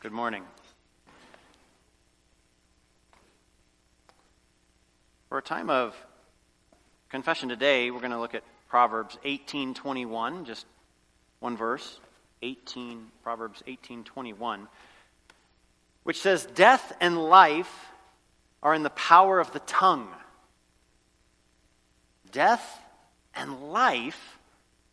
Good morning. For a time of confession today, we're going to look at Proverbs 18:21, just one verse, 18 Proverbs 18:21, which says death and life are in the power of the tongue. Death and life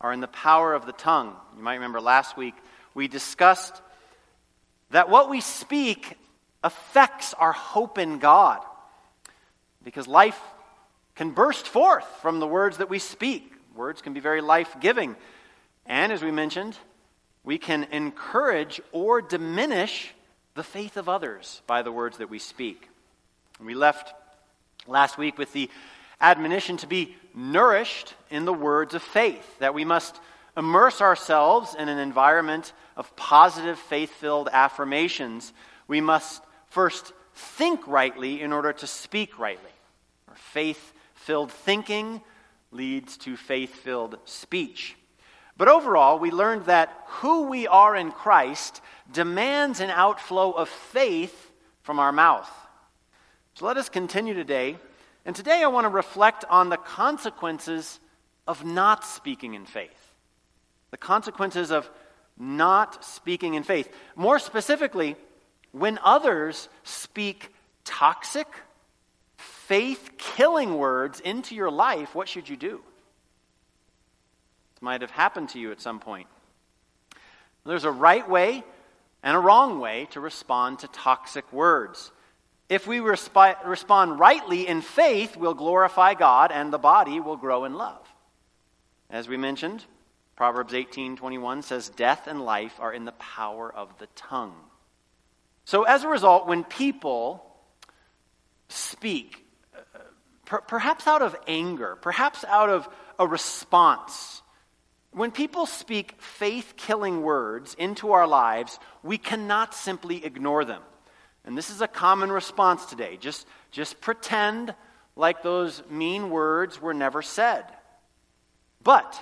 are in the power of the tongue. You might remember last week we discussed that what we speak affects our hope in God. Because life can burst forth from the words that we speak. Words can be very life giving. And as we mentioned, we can encourage or diminish the faith of others by the words that we speak. We left last week with the admonition to be nourished in the words of faith, that we must immerse ourselves in an environment of positive, faith filled affirmations, we must first think rightly in order to speak rightly. Faith filled thinking leads to faith filled speech. But overall, we learned that who we are in Christ demands an outflow of faith from our mouth. So let us continue today. And today I want to reflect on the consequences of not speaking in faith. The consequences of not speaking in faith. More specifically, when others speak toxic, faith killing words into your life, what should you do? This might have happened to you at some point. There's a right way and a wrong way to respond to toxic words. If we resp- respond rightly in faith, we'll glorify God and the body will grow in love. As we mentioned, Proverbs 18:21 says death and life are in the power of the tongue. So as a result, when people speak uh, per- perhaps out of anger, perhaps out of a response, when people speak faith-killing words into our lives, we cannot simply ignore them. And this is a common response today. Just just pretend like those mean words were never said. But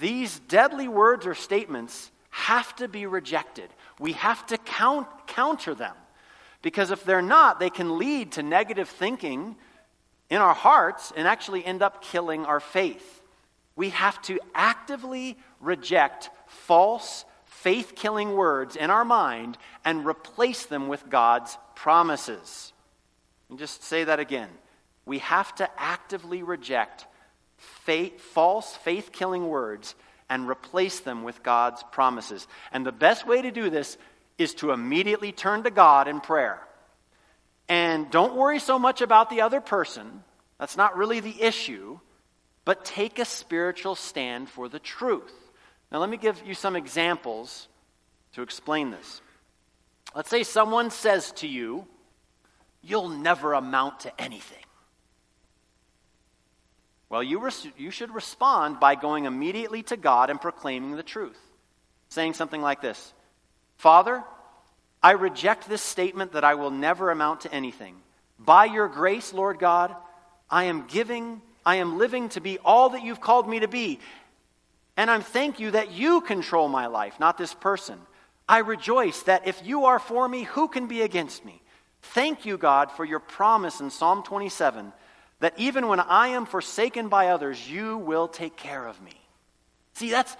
these deadly words or statements have to be rejected. We have to count, counter them. Because if they're not, they can lead to negative thinking in our hearts and actually end up killing our faith. We have to actively reject false, faith killing words in our mind and replace them with God's promises. And just say that again. We have to actively reject faith, false faith killing words and replace them with God's promises. And the best way to do this is to immediately turn to God in prayer. And don't worry so much about the other person. That's not really the issue. But take a spiritual stand for the truth. Now, let me give you some examples to explain this. Let's say someone says to you, You'll never amount to anything. Well, you, res- you should respond by going immediately to God and proclaiming the truth, saying something like this Father, I reject this statement that I will never amount to anything. By your grace, Lord God, I am giving, I am living to be all that you've called me to be. And I'm thank you that you control my life, not this person. I rejoice that if you are for me, who can be against me? Thank you, God, for your promise in Psalm 27 that even when I am forsaken by others, you will take care of me. See, that's,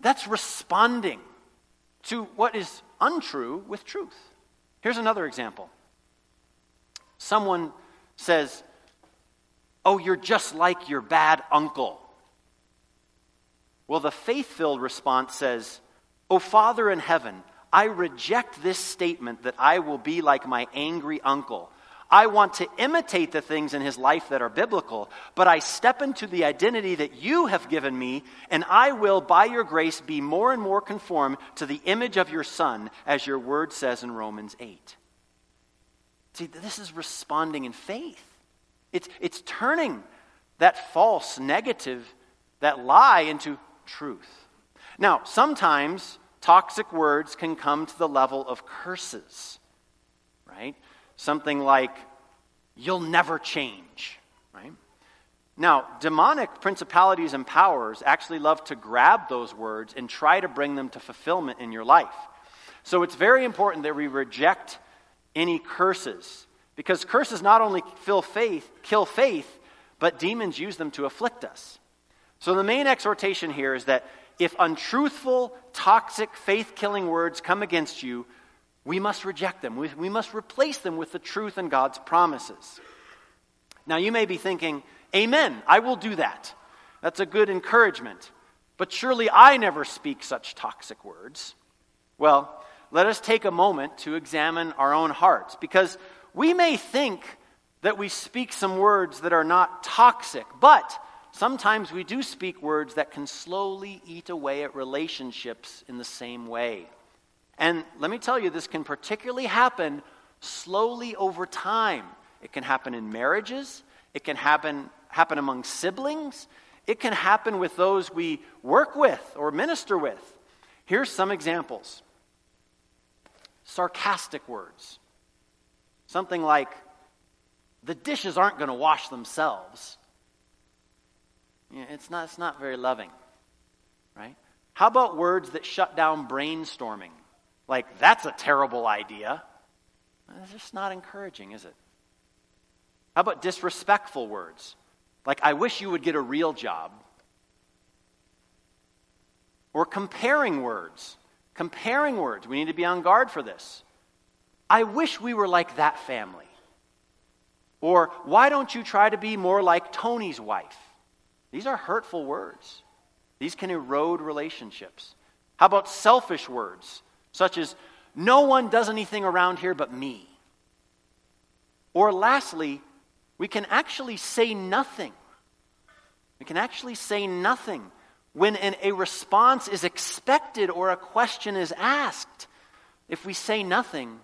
that's responding to what is untrue with truth. Here's another example. Someone says, Oh, you're just like your bad uncle. Well, the faith filled response says, Oh, Father in heaven, I reject this statement that I will be like my angry uncle. I want to imitate the things in his life that are biblical, but I step into the identity that you have given me, and I will, by your grace, be more and more conformed to the image of your Son, as your word says in Romans 8. See, this is responding in faith. It's, it's turning that false, negative, that lie into truth. Now, sometimes toxic words can come to the level of curses, right? Something like, you'll never change, right? Now, demonic principalities and powers actually love to grab those words and try to bring them to fulfillment in your life. So it's very important that we reject any curses because curses not only kill faith, kill faith, but demons use them to afflict us. So the main exhortation here is that if untruthful, toxic, faith killing words come against you, we must reject them. We, we must replace them with the truth and God's promises. Now, you may be thinking, Amen, I will do that. That's a good encouragement. But surely I never speak such toxic words. Well, let us take a moment to examine our own hearts because we may think that we speak some words that are not toxic, but sometimes we do speak words that can slowly eat away at relationships in the same way. And let me tell you, this can particularly happen slowly over time. It can happen in marriages, it can happen, happen among siblings, it can happen with those we work with or minister with. Here's some examples sarcastic words. Something like, the dishes aren't going to wash themselves. it's, not, it's not very loving, right? How about words that shut down brainstorming? Like, that's a terrible idea. It's just not encouraging, is it? How about disrespectful words? Like, I wish you would get a real job. Or comparing words. Comparing words. We need to be on guard for this. I wish we were like that family. Or, why don't you try to be more like Tony's wife? These are hurtful words. These can erode relationships. How about selfish words, such as, no one does anything around here but me? Or, lastly, we can actually say nothing. We can actually say nothing when an, a response is expected or a question is asked. If we say nothing,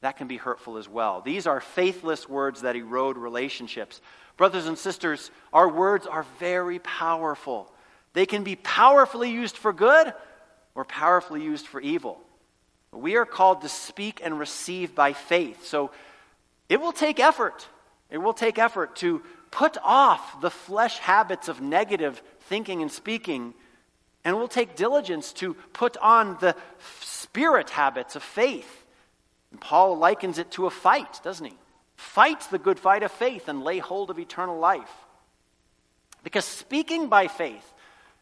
that can be hurtful as well. These are faithless words that erode relationships. Brothers and sisters, our words are very powerful. They can be powerfully used for good or powerfully used for evil. We are called to speak and receive by faith. So it will take effort. It will take effort to put off the flesh habits of negative thinking and speaking, and will take diligence to put on the spirit habits of faith. And Paul likens it to a fight, doesn't he? Fight the good fight of faith and lay hold of eternal life. Because speaking by faith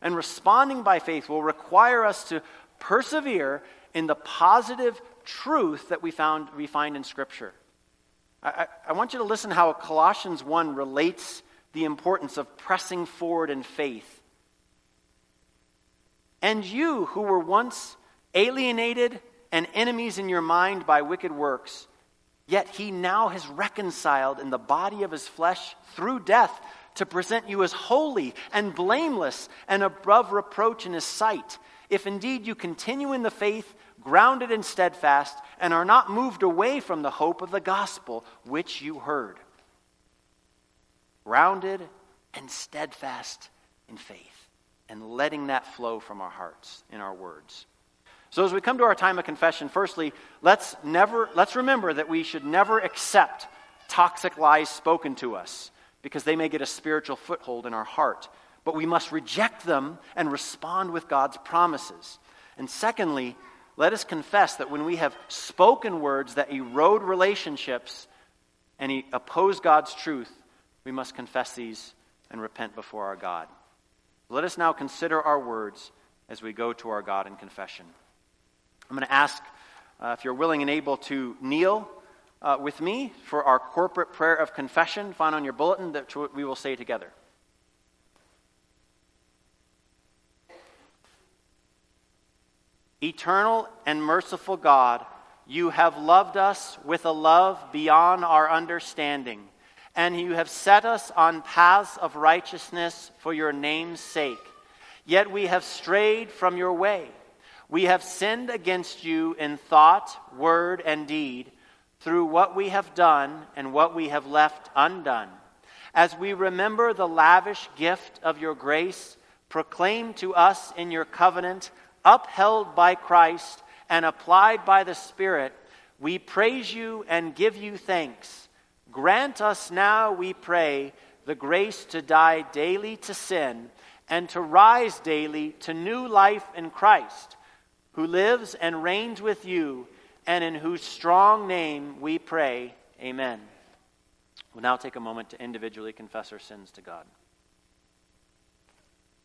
and responding by faith will require us to persevere in the positive truth that we, found, we find in Scripture. I, I, want you to listen how Colossians 1 relates the importance of pressing forward in faith. And you who were once alienated and enemies in your mind by wicked works, yet he now has reconciled in the body of his flesh through death to present you as holy and blameless and above reproach in his sight. If indeed you continue in the faith, grounded and steadfast, and are not moved away from the hope of the gospel which you heard. Grounded and steadfast in faith, and letting that flow from our hearts in our words. So as we come to our time of confession, firstly, let's never let's remember that we should never accept toxic lies spoken to us because they may get a spiritual foothold in our heart. But we must reject them and respond with God's promises. And secondly, let us confess that when we have spoken words that erode relationships and oppose God's truth, we must confess these and repent before our God. Let us now consider our words as we go to our God in confession. I'm going to ask uh, if you're willing and able to kneel uh, with me for our corporate prayer of confession found on your bulletin that we will say together. Eternal and merciful God, you have loved us with a love beyond our understanding, and you have set us on paths of righteousness for your name's sake. Yet we have strayed from your way. We have sinned against you in thought, word, and deed, through what we have done and what we have left undone. As we remember the lavish gift of your grace, proclaimed to us in your covenant, upheld by Christ and applied by the Spirit, we praise you and give you thanks. Grant us now, we pray, the grace to die daily to sin and to rise daily to new life in Christ. who lives and reigns with you, and in whose strong name we pray. Amen. We'll now take a moment to individually confess our sins to God.